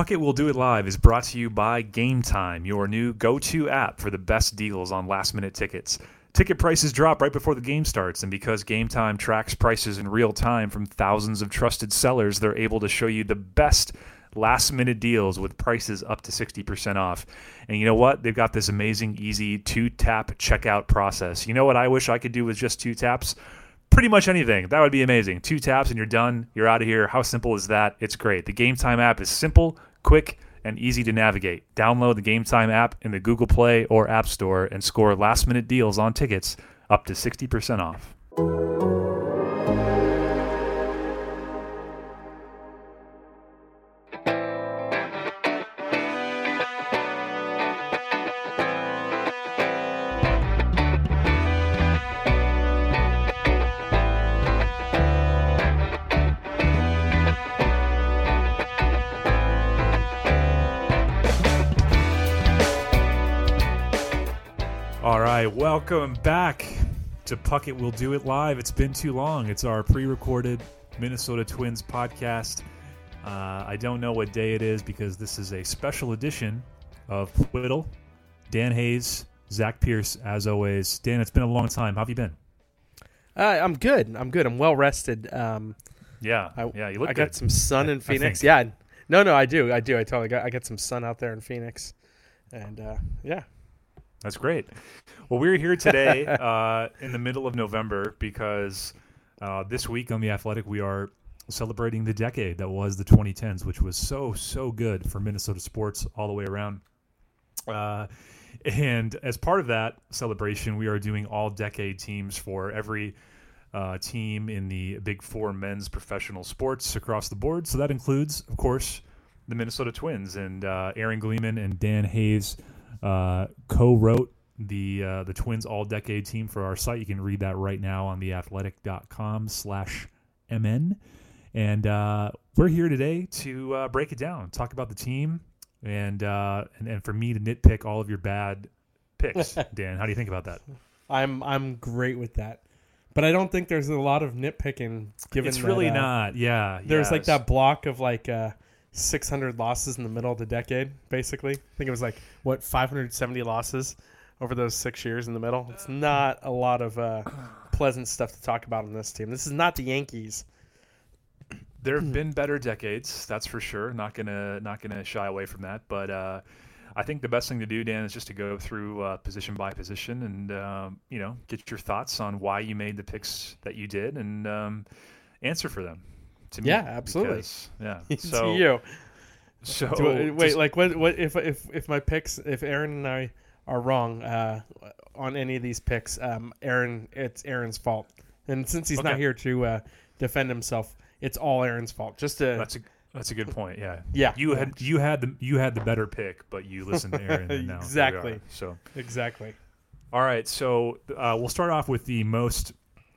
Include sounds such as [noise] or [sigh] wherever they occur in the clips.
Puckett Will Do It Live is brought to you by Game Time, your new go to app for the best deals on last minute tickets. Ticket prices drop right before the game starts, and because Game Time tracks prices in real time from thousands of trusted sellers, they're able to show you the best last minute deals with prices up to 60% off. And you know what? They've got this amazing, easy two tap checkout process. You know what I wish I could do with just two taps? Pretty much anything. That would be amazing. Two taps and you're done. You're out of here. How simple is that? It's great. The Game Time app is simple, quick, and easy to navigate. Download the Game Time app in the Google Play or App Store and score last minute deals on tickets up to 60% off. Welcome back to Puckett Will Do It Live. It's been too long. It's our pre recorded Minnesota Twins podcast. Uh, I don't know what day it is because this is a special edition of Whittle, Dan Hayes, Zach Pierce, as always. Dan, it's been a long time. How have you been? Uh, I'm good. I'm good. I'm well rested. Um, Yeah, I, yeah, you look I good. got some sun in Phoenix. Yeah. No, no, I do. I do. I totally got. I got some sun out there in Phoenix, and uh, yeah. That's great. Well, we're here today uh, in the middle of November because uh, this week on The Athletic, we are celebrating the decade that was the 2010s, which was so, so good for Minnesota sports all the way around. Uh, and as part of that celebration, we are doing all decade teams for every uh, team in the Big Four men's professional sports across the board. So that includes, of course, the Minnesota Twins and uh, Aaron Gleeman and Dan Hayes uh, co-wrote the uh, the Twins All Decade team for our site. You can read that right now on theathletic.com slash mn. And uh, we're here today to uh, break it down, talk about the team, and, uh, and and for me to nitpick all of your bad picks. [laughs] Dan, how do you think about that? I'm I'm great with that, but I don't think there's a lot of nitpicking. Given it's that, really uh, not. Yeah, There's like that block of like uh, 600 losses in the middle of the decade, basically. I think it was like what 570 losses over those six years in the middle. It's not a lot of uh, [clears throat] pleasant stuff to talk about on this team. This is not the Yankees. there have been better decades, that's for sure. Not gonna not gonna shy away from that. But uh, I think the best thing to do, Dan, is just to go through uh, position by position and um, you know get your thoughts on why you made the picks that you did and um, answer for them. To me, Yeah, absolutely. because- yeah. [laughs] So you. so Do wait, just- like what? What if if if my picks, if Aaron and I are wrong uh, on any of these picks, um, Aaron, it's Aaron's fault. And since he's not here to uh, defend himself, it's all Aaron's fault. Just to that's a that's a good point. Yeah. yeah, You had you had the you had the better pick, but you listened to Aaron. And [laughs] now Exactly. So exactly. All right, so uh, we'll start off with the most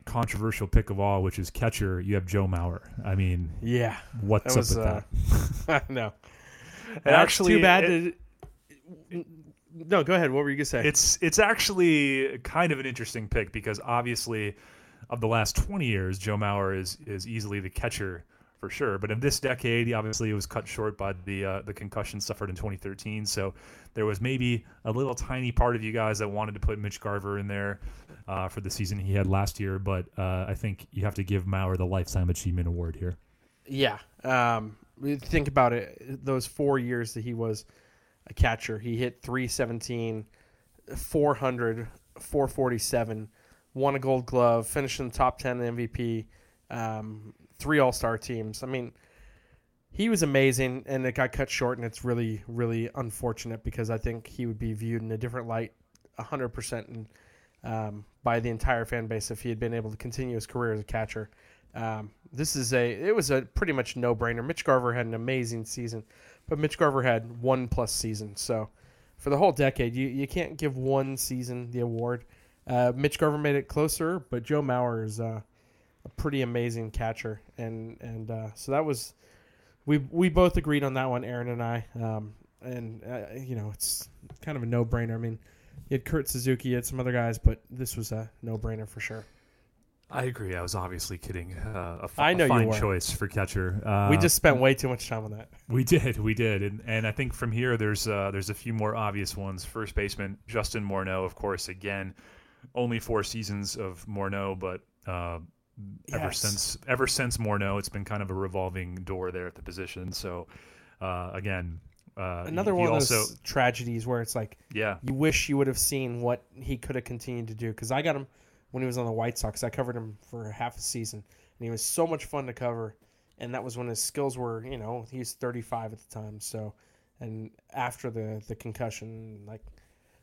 controversial pick of all, which is catcher. You have Joe Mauer. I mean, Yeah, what's that was. up with that? Uh, [laughs] no, And That's actually, too bad. it- to, no, go ahead. What were you gonna say? it's it's actually kind of an interesting pick because obviously, of the last twenty years, Joe Mauer is is easily the catcher for sure. But in this decade, obviously it was cut short by the uh, the concussion suffered in 2013. So there was maybe a little tiny part of you guys that wanted to put Mitch Garver in there uh, for the season he had last year. But uh, I think you have to give Mauer the lifetime achievement award here. Yeah. Um, think about it. Those four years that he was a catcher, he hit 317, 400, 447, won a gold glove, finished in the top 10 MVP, um, three All Star teams. I mean, he was amazing, and it got cut short, and it's really, really unfortunate because I think he would be viewed in a different light 100% and, um, by the entire fan base if he had been able to continue his career as a catcher. Um, this is a it was a pretty much no brainer. Mitch Garver had an amazing season, but Mitch Garver had one plus season. So for the whole decade, you, you can't give one season the award. Uh, Mitch Garver made it closer, but Joe Mauer is uh, a pretty amazing catcher, and and uh, so that was we we both agreed on that one, Aaron and I. Um, and uh, you know it's kind of a no brainer. I mean, you had Kurt Suzuki, you had some other guys, but this was a no brainer for sure. I agree. I was obviously kidding. Uh, a, f- I know a you fine were. choice for catcher. Uh, we just spent way too much time on that. we did, we did, and and I think from here there's uh, there's a few more obvious ones. First baseman Justin Morneau, of course. Again, only four seasons of Morneau, but uh, ever Yes. since ever since Morneau, it's been kind of a revolving door there at the position. So uh, again, uh, Another he one of also those tragedies where it's like yeah you wish you would have seen what he could have continued to do. Because I got him when he was on the White Sox. I covered him for half a season, and he was so much fun to cover. And that was when his skills were, you know, he was 35 at the time. So, and after the the concussion, like,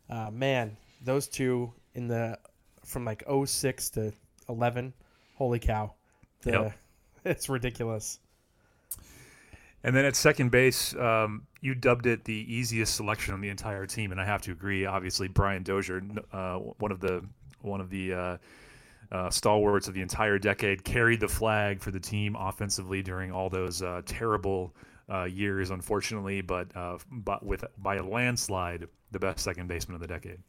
uh, man, those two in the from like 06 to 11, holy cow, the, Yep. [laughs] it's ridiculous. And then at second base, um, you dubbed it the easiest selection on the entire team, and I have to agree. Obviously, Brian Dozier, uh, one of the one of the uh, uh, stalwarts of the entire decade, carried the flag for the team offensively during all those uh, terrible uh, years, unfortunately, but uh, but with by a landslide, the best second baseman of the decade.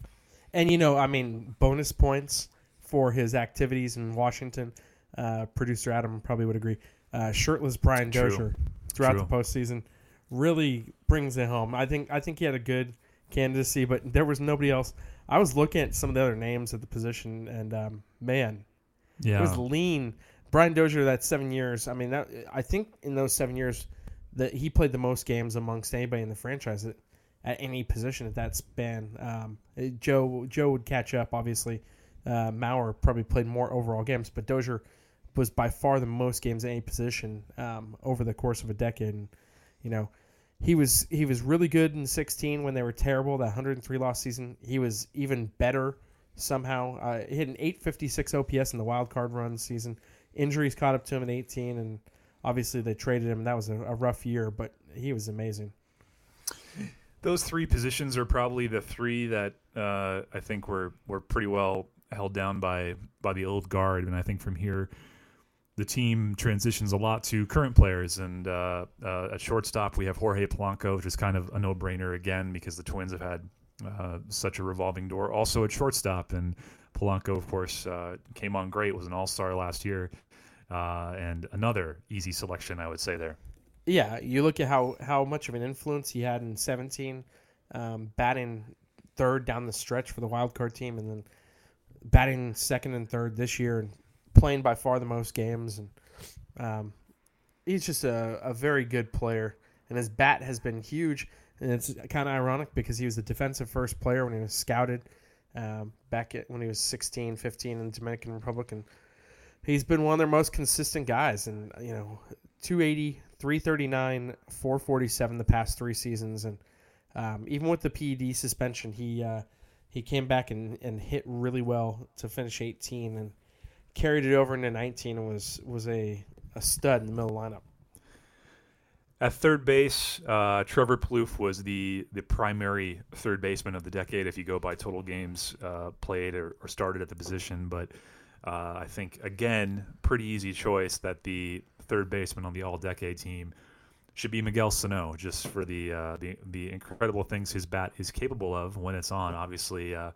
And you know, I mean, bonus points for his activities in Washington. Uh, Producer Adam probably would agree. Uh, shirtless Brian True. Dozier throughout True. the postseason really brings it home. I think I think he had a good candidacy, but there was nobody else. I was looking at some of the other names at the position, and um, man, Yeah, it was lean. Brian Dozier, that seven years. I mean, that I think in those seven years that he played the most games amongst anybody in the franchise at, at any position at that span. Um, Joe Joe would catch up. Obviously, uh, Mauer probably played more overall games, but Dozier was by far the most games at any position um, over the course of a decade. And you know, he was he was really good in 16 when they were terrible. That 103 loss season, he was even better somehow. Uh, he had an 856 OPS in the wild card run season. Injuries caught up to him in 18, and obviously they traded him. That was a, a rough year, but he was amazing. those three positions are probably the three that uh, I think were were pretty well held down by by the old guard, and I think from here the team transitions a lot to current players. And uh, uh, at shortstop, we have Jorge Polanco, which is kind of a no brainer again because the Twins have had uh, such a revolving door. Also at shortstop, and Polanco, of course, uh, came on great, was an All Star last year, uh, and another easy selection, I would say there. Yeah, you look at how how much of an influence he had in 17, um, batting third down the stretch for the wild card team, and then batting second and third this year, and playing by far the most games. And um, he's just a, a very good player, and his bat has been huge. And it's kind of ironic because he was the defensive first player when he was scouted um, back at, when he was 16, 15 in the Dominican Republic, and he's been one of their most consistent guys. And you know, 280, 339, 447 the past three seasons, and um, even with the PED suspension, he uh, he came back and, and hit really well to finish 18 and carried it over into 19 and was was a, a stud in the middle lineup. At third base, uh, Trevor Plouffe was the the primary third baseman of the decade if you go by total games uh, played or, or started at the position. But uh, I think again, pretty easy choice that the third baseman on the All Decade team should be Miguel Sano, just for the uh, the the incredible things his bat is capable of when it's on. Obviously, uh,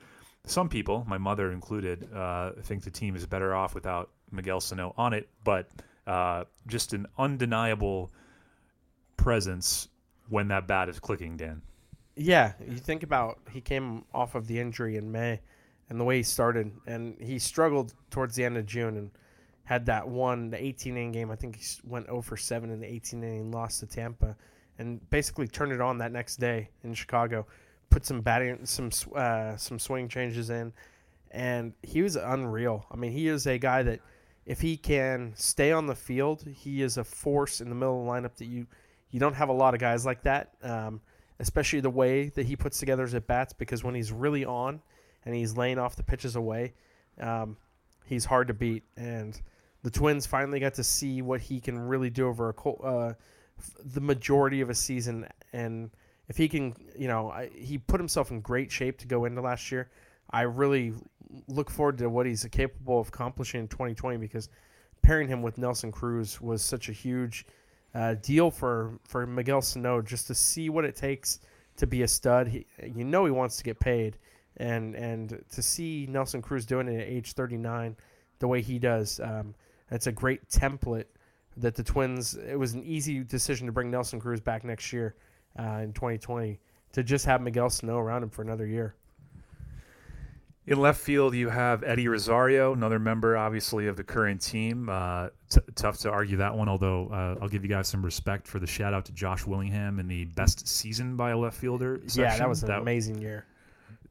some people, my mother included, uh, think the team is better off without Miguel Sano on it, but uh, just an undeniable presence when that bat is clicking, Dan. Yeah, you think about he came off of the injury in May, and the way he started, and he struggled towards the end of June, and had that one the 18 inning game. I think he went 0 for 7 in the 18 inning loss to Tampa, and basically turned it on that next day in Chicago. Put some batting, some uh, some swing changes in, and he was unreal. I mean, he is a guy that if he can stay on the field, he is a force in the middle of the lineup that you you don't have a lot of guys like that. Um, especially the way that he puts together his at bats. Because when he's really on and he's laying off the pitches away, um, he's hard to beat. And the Twins finally got to see what he can really do over a uh, the majority of a season. And if he can, you know, I, he put himself in great shape to go into last year. I really look forward to what he's capable of accomplishing in 2020 because pairing him with Nelson Cruz was such a huge uh, deal for for Miguel Sano just to see what it takes to be a stud. He, you know, he wants to get paid, and and to see Nelson Cruz doing it at age 39, the way he does. Um, it's a great template that the Twins. It was an easy decision to bring Nelson Cruz back next year uh, in 2020 to just have Miguel Sano around him for another year. In left field, you have Eddie Rosario, another member, obviously, of the current team. Uh, t- tough to argue that one, although uh, I'll give you guys some respect for the shout out to Josh Willingham in the best season by a left fielder. Section. Yeah, that was an amazing year.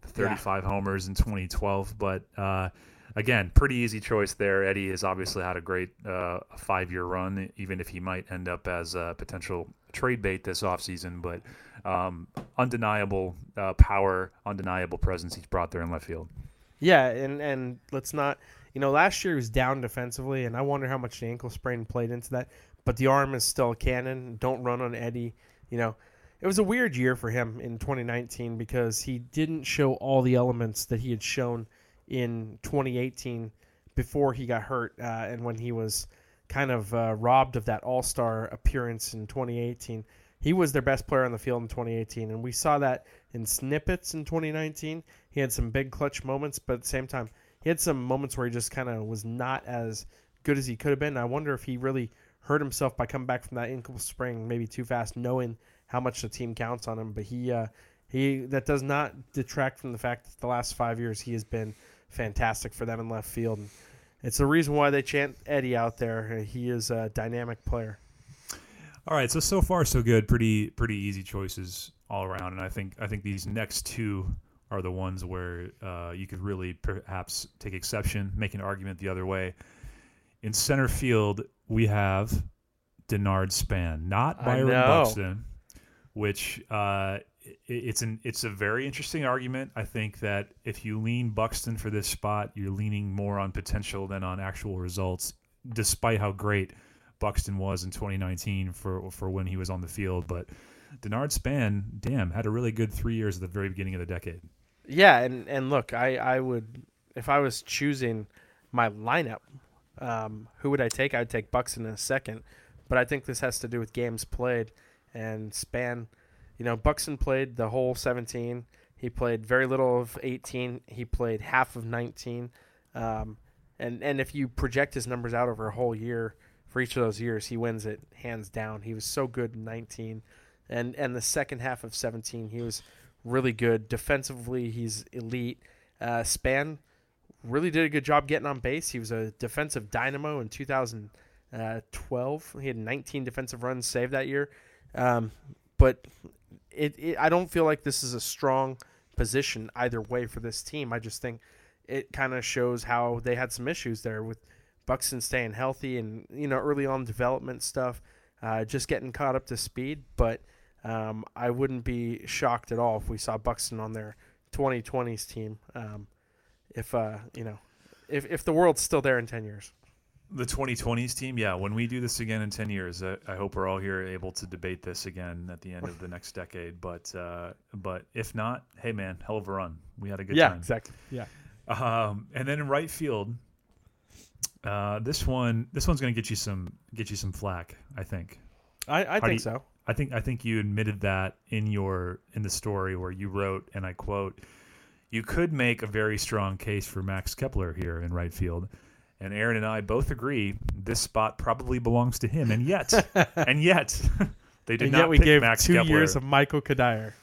35 yeah. homers in 2012. But uh, again, pretty easy choice there. Eddie has obviously had a great uh, five year run, even if he might end up as a potential trade bait this offseason. But um, undeniable uh, power, undeniable presence he's brought there in left field. Yeah, and and let's not, you know, last year he was down defensively, and I wonder how much the ankle sprain played into that. But the arm is still a cannon. Don't run on Eddie. You know, it was a weird year for him in 2019 because he didn't show all the elements that he had shown in 2018 before he got hurt uh, and when he was kind of uh, robbed of that All Star appearance in 2018 he was their best player on the field in 2018, and we saw that in snippets in 2019. He had some big clutch moments, but at the same time, he had some moments where he just kind of was not as good as he could have been. I wonder if he really hurt himself by coming back from that ankle sprain maybe too fast, knowing how much the team counts on him. But he uh, he that does not detract from the fact that the last five years he has been fantastic for them in left field. And it's the reason why they chant Eddie out there. He is a dynamic player. All right, so so far so good. Pretty pretty easy choices all around, and I think I think these next two are the ones where uh, you could really perhaps take exception, make an argument the other way. In center field, we have Denard Span, not Byron Buxton, which uh, it's an it's a very interesting argument. I think that if you lean Buxton for this spot, you're leaning more on potential than on actual results, despite how great Buxton was in 2019 for for when he was on the field. But Denard Span, damn, had a really good three years at the very beginning of the decade. Yeah, and and look, I I would if I was choosing my lineup, um, who would I take? I'd take Buxton in a second, but I think this has to do with games played and Span. You know, Buxton played the whole 17. He played very little of 18. He played half of 19. Um, and and if you project his numbers out over a whole year, for each of those years, he wins it hands down. He was so good in 19, and and the second half of 17, he was really good defensively. He's elite. Uh, Span really did a good job getting on base. He was a defensive dynamo in 2012. He had 19 defensive runs saved that year, um, but it, it I don't feel like this is a strong position either way for this team. I just think it kind of shows how they had some issues there with Buxton staying healthy and you know early on development stuff, uh, just getting caught up to speed. But um, I wouldn't be shocked at all if we saw Buxton on their 2020s team. Um, if uh, you know, if if the world's still there in 10 years. The 2020s team, yeah. When we do this again in 10 years, I, I hope we're all here able to debate this again at the end of the next decade. But uh, but if not, hey man, hell of a run. We had a good yeah, time. Yeah, exactly. Yeah. Um, and then in right field, uh, this one, this one's going to get you some get you some flack. I think. I, I think you, so. I think I think you admitted that in your in the story where you wrote, and I quote, "You could make a very strong case for Max Kepler here in right field." And Aaron and I both agree this spot probably belongs to him, and yet, [laughs] and yet, [laughs] they did and not we gave Max two Kepler. years of Michael Cuddyer.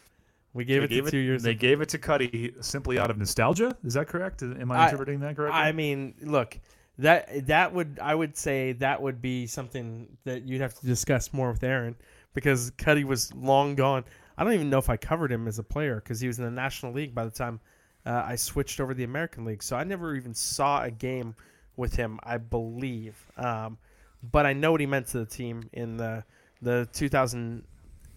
We gave they it gave to two years. They gave it to Cuddy simply out of nostalgia. Is that correct? Am I, I interpreting that correctly? I mean, look, that that would I would say that would be something that you'd have to discuss more with Aaron because Cuddy was long gone. I don't even know if I covered him as a player because he was in the National League by the time uh, I switched over to the American League. So I never even saw a game with him, I believe. Um, but I know what he meant to the team in the the 2000,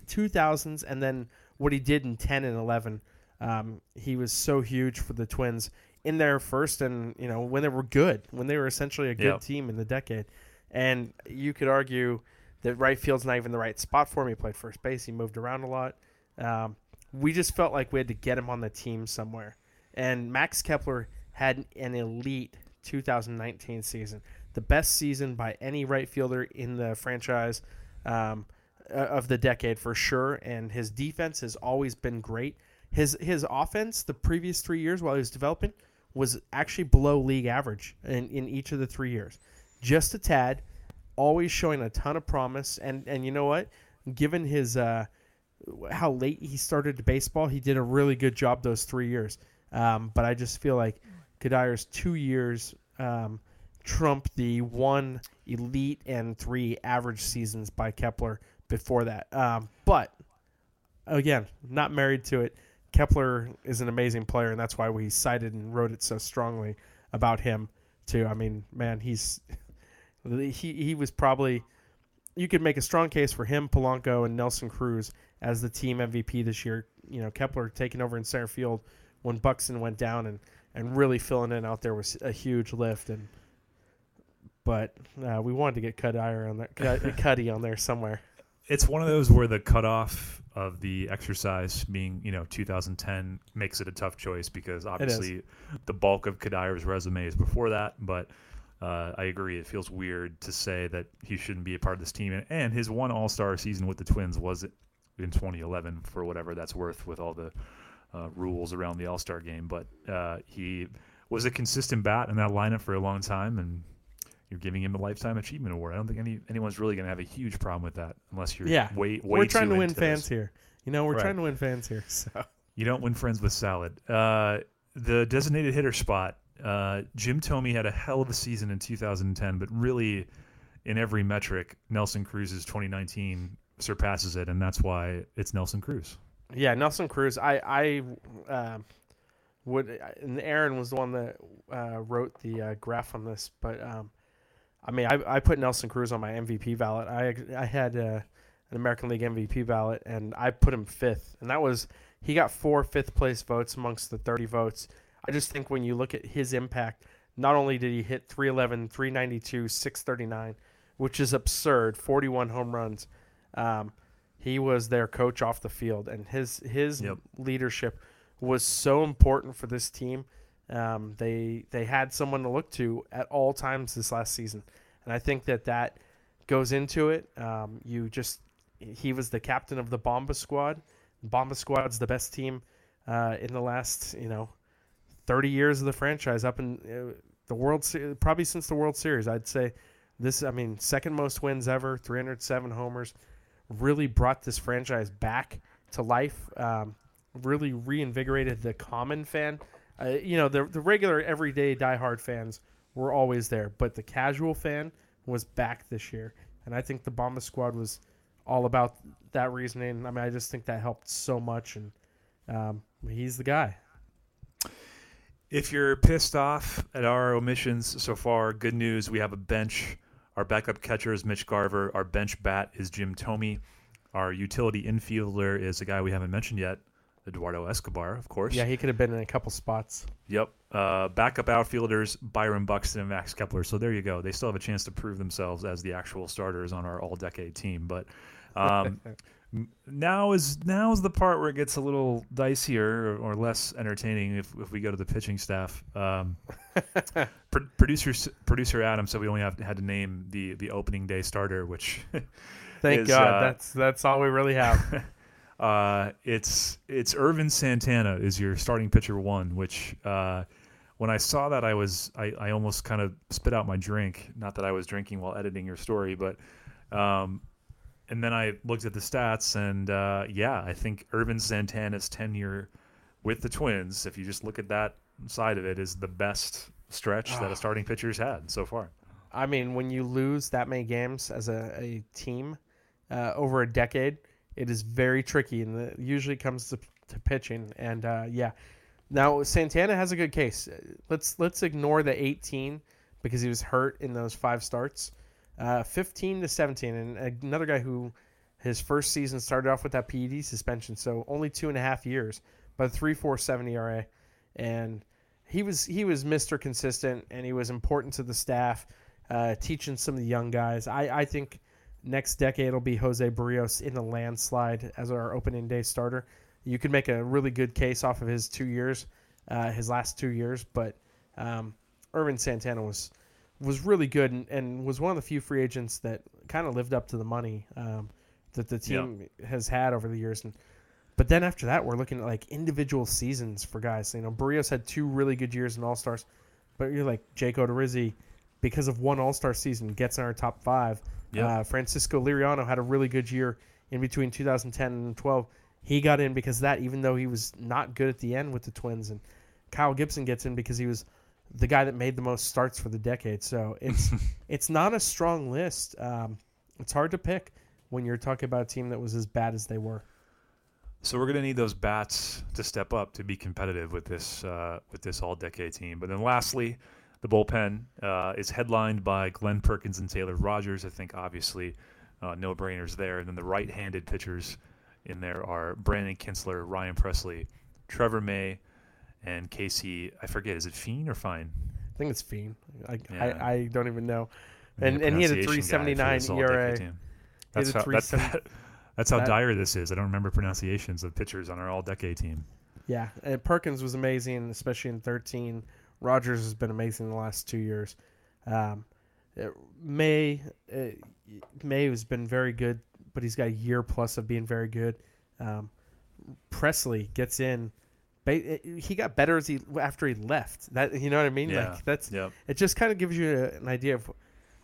2000s and then what he did in 10 and 11. Um, he was so huge for the Twins in their first, and you know when they were good, when they were essentially a good yep. team in the decade. And you could argue that right field's not even the right spot for him. He played first base. He moved around a lot. Um, we just felt like we had to get him on the team somewhere. And Max Kepler had an elite 2019 season, the best season by any right fielder in the franchise um, of the decade for sure. And his defense has always been great. His his offense the previous three years while he was developing was actually below league average in, in each of the three years. Just a tad, always showing a ton of promise. And, and you know what? Given his uh, how late he started baseball, he did a really good job those three years. Um, but I just feel like Cuddyer's two years um, trump the one elite and three average seasons by Kepler before that. Um, but again, not married to it. Kepler is an amazing player, and that's why we cited and wrote it so strongly about him too. I mean, man, he's [laughs] he he was probably you could make a strong case for him, Polanco, and Nelson Cruz as the team MVP this year. You know, Kepler taking over in center field when Buxton went down and and really filling in out there was a huge lift and. But uh, we wanted to get Cuddyer on there, [laughs] Cuddy on there somewhere it's one of those where the cutoff of the exercise being, you know, 2010 makes it a tough choice because obviously the bulk of Cuddyer's resume is before that. But uh, I agree, it feels weird to say that he shouldn't be a part of this team. And, And, his one All Star season with the Twins was in 2011 for whatever that's worth with all the uh, rules around the All Star game. But uh, he was a consistent bat in that lineup for a long time and you're giving him a lifetime achievement award. I don't think any anyone's really going to have a huge problem with that unless you're yeah. way way We're trying to win fans this. here. You know, we're right. trying to win fans here. [laughs] So you don't win friends with salad. Uh, the designated hitter spot. Uh, Jim Thome had a hell of a season in 2010, but really, in every metric, Nelson Cruz's 2019 surpasses it, and that's why it's Nelson Cruz. Yeah, Nelson Cruz. I I uh, would, and Aaron was the one that uh, wrote the uh, graph on this, but um, I mean, I, I put Nelson Cruz on my MVP ballot. I I had uh, an American League MVP ballot, and I put him fifth, and that was he got four fifth place votes amongst the 30 votes. I just think when you look at his impact, not only did he hit 311, 392, 639, which is absurd, 41 home runs. Um, he was their coach off the field, and his his yep. leadership was so important for this team. Um, they they had someone to look to at all times this last season, and I think that that goes into it. Um, you just he was the captain of the Bomba squad. Bomba squad's the best team uh, in the last you know thirty years of the franchise, up in uh, the World Se- probably since the World Series. I'd say this. I mean, second most wins ever, three hundred seven homers. Really brought this franchise back to life. Um, really reinvigorated the common fan uh, you know, the the regular everyday diehard fans were always there, but the casual fan was back this year, and I think the Bomba Squad was all about that reasoning. I mean, I just think that helped so much, and um, he's the guy. If you're pissed off at our omissions so far, good news: we have a bench. Our backup catcher is Mitch Garver. Our bench bat is Jim Thome. Our utility infielder is a guy we haven't mentioned yet, Eduardo Escobar, of course. Yeah, he could have been in a couple spots. Yep. Uh, backup outfielders Byron Buxton and Max Kepler. So there you go. They still have a chance to prove themselves as the actual starters on our all-decade team. But um, [laughs] now is now is the part where it gets a little dicier or, or less entertaining if, if we go to the pitching staff. Um, [laughs] pro- producer producer Adam said we only have had to name the the opening day starter, which [laughs] thank is, God uh, that's that's all we really have. [laughs] Uh, it's it's Ervin Santana is your starting pitcher one, which uh, when I saw that I was I, I almost kind of spit out my drink. Not that I was drinking while editing your story, but um, and then I looked at the stats and uh, yeah, I think Ervin Santana's tenure with the Twins, if you just look at that side of it, is the best stretch that a ah. starting pitcher's had so far. I mean, when you lose that many games as a, a team uh, over a decade it is very tricky, and it usually comes to, to pitching. And uh, yeah, now Santana has a good case. Let's let's ignore the 18 because he was hurt in those five starts. Uh, 15 to 17, and another guy who his first season started off with that PED suspension, so only two and a half years, but 3.47 ERA, and he was he was Mr. Consistent, and he was important to the staff, uh, teaching some of the young guys. I I think Next decade it'll be Jose Berrios in the landslide as our opening day starter. You could make a really good case off of his two years, uh, his last two years, but um, Ervin Santana was was really good and, and, was one of the few free agents that kind of lived up to the money um, that the team has had over the years. And But then after that, we're looking at like individual seasons for guys. You know, Berrios had two really good years in All Stars, but you're like Jake Odorizzi, because of one All Star season, gets in our top five. Yep. Uh, Francisco Liriano had a really good year in between 2010 and 12. He got in because of that, even though he was not good at the end with the Twins. And Kyle Gibson gets in because he was the guy that made the most starts for the decade. So it's [laughs] it's not a strong list. Um, it's hard to pick when you're talking about a team that was as bad as they were. So we're going to need those bats to step up to be competitive with this uh, with this all decade team. But then lastly, the bullpen uh, is headlined by Glenn Perkins and Taylor Rogers. I think obviously uh, no brainers there. And then the right-handed pitchers in there are Brandon Kintzler, Ryan Pressly, Trevor May, and Casey. I forget is it Fiend or Fine? I think it's Fiend. I, Yeah. I, I don't even know. And and he had a pronunciation guy for 379 ERA. That's how, [laughs] that's, 370 that's how that- dire this is. I don't remember pronunciations of pitchers on our all-decade team. Yeah, and Perkins was amazing, especially in 13. Rogers has been amazing the last two years. Um, May uh, May has been very good, but he's got a year plus of being very good. Um, Pressly gets in. Ba- He got better as he after he left. That you know what I mean? Yeah. Like that's Yep. it. Just kind of gives you a, an idea of.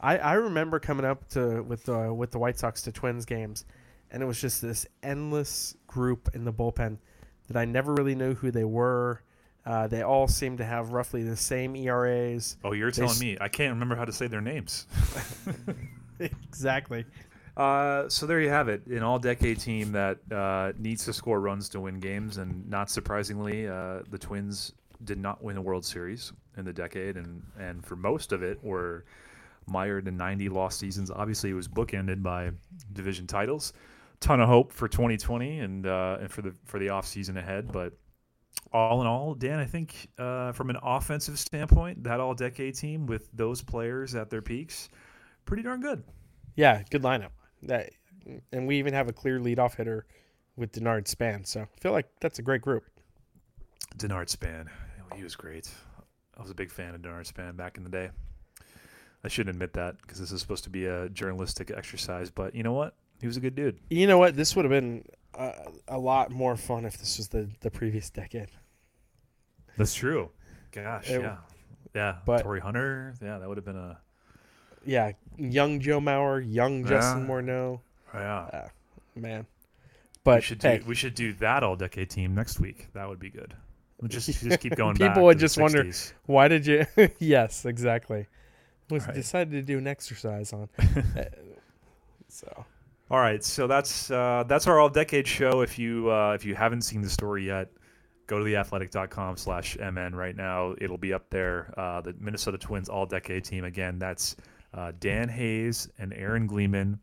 I, I remember coming up to with the with the White Sox to Twins games, and it was just this endless group in the bullpen that I never really knew who they were. Uh, they all seemed to have roughly the same ERAs. Oh, you're They telling s- me I can't remember how to say their names. [laughs] [laughs] exactly. Uh, so there you have it, an all-decade team that uh, needs to score runs to win games, and not surprisingly, uh, the Twins did not win a World Series in the decade, and and for most of it were mired in 90 lost seasons. Obviously, it was bookended by division titles. Ton of hope for 2020 and uh, and for the for the off season ahead, but all in all, Dan, I think uh, from an offensive standpoint, that all-decade team with those players at their peaks, pretty darn good. Yeah, good lineup. That, and we even have a clear leadoff hitter with Denard Span. So I feel like that's a great group. Denard Span. He was great. I was a big fan of Denard Span back in the day. I shouldn't admit that because this is supposed to be a journalistic exercise, but you know what? He was a good dude. You know what? This would have been uh, a lot more fun if this was the, the previous decade. That's true. Gosh, It- yeah. Yeah. but- Torii Hunter. Yeah, that would have been a. Yeah, young Joe Mauer, young Justin Yeah. Morneau. Yeah. Man. we But should hey, do we should do that all decade team next week. That would be good. We'll just [laughs] just keep going. back People would just wonder- why did you? [laughs] yes, exactly. Was Right. decided to do an exercise on. Uh, [laughs] so All right, so that's uh, that's our all decade show. If you uh, if you haven't seen the story yet, go to theathletic.com slash mn right now. It'll be up there. Uh, the Minnesota Twins all decade team again. That's uh, Dan Hayes and Aaron Gleeman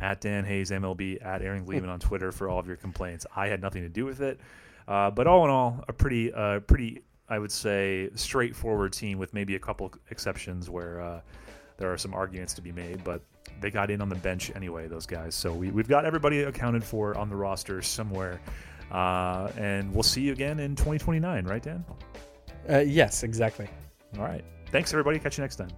at Dan Hayes MLB at Aaron Gleeman on Twitter for all of your complaints. I had nothing to do with it, uh, but all in all, a pretty uh, pretty I would say straightforward team with maybe a couple exceptions where uh, there are some arguments to be made, but they got in on the bench anyway, those guys. So we, we've got everybody accounted for on the roster somewhere. Uh, and we'll see you again in 2029, right, Dan? uh, yes, exactly. All right. Thanks, everybody. Catch you next time.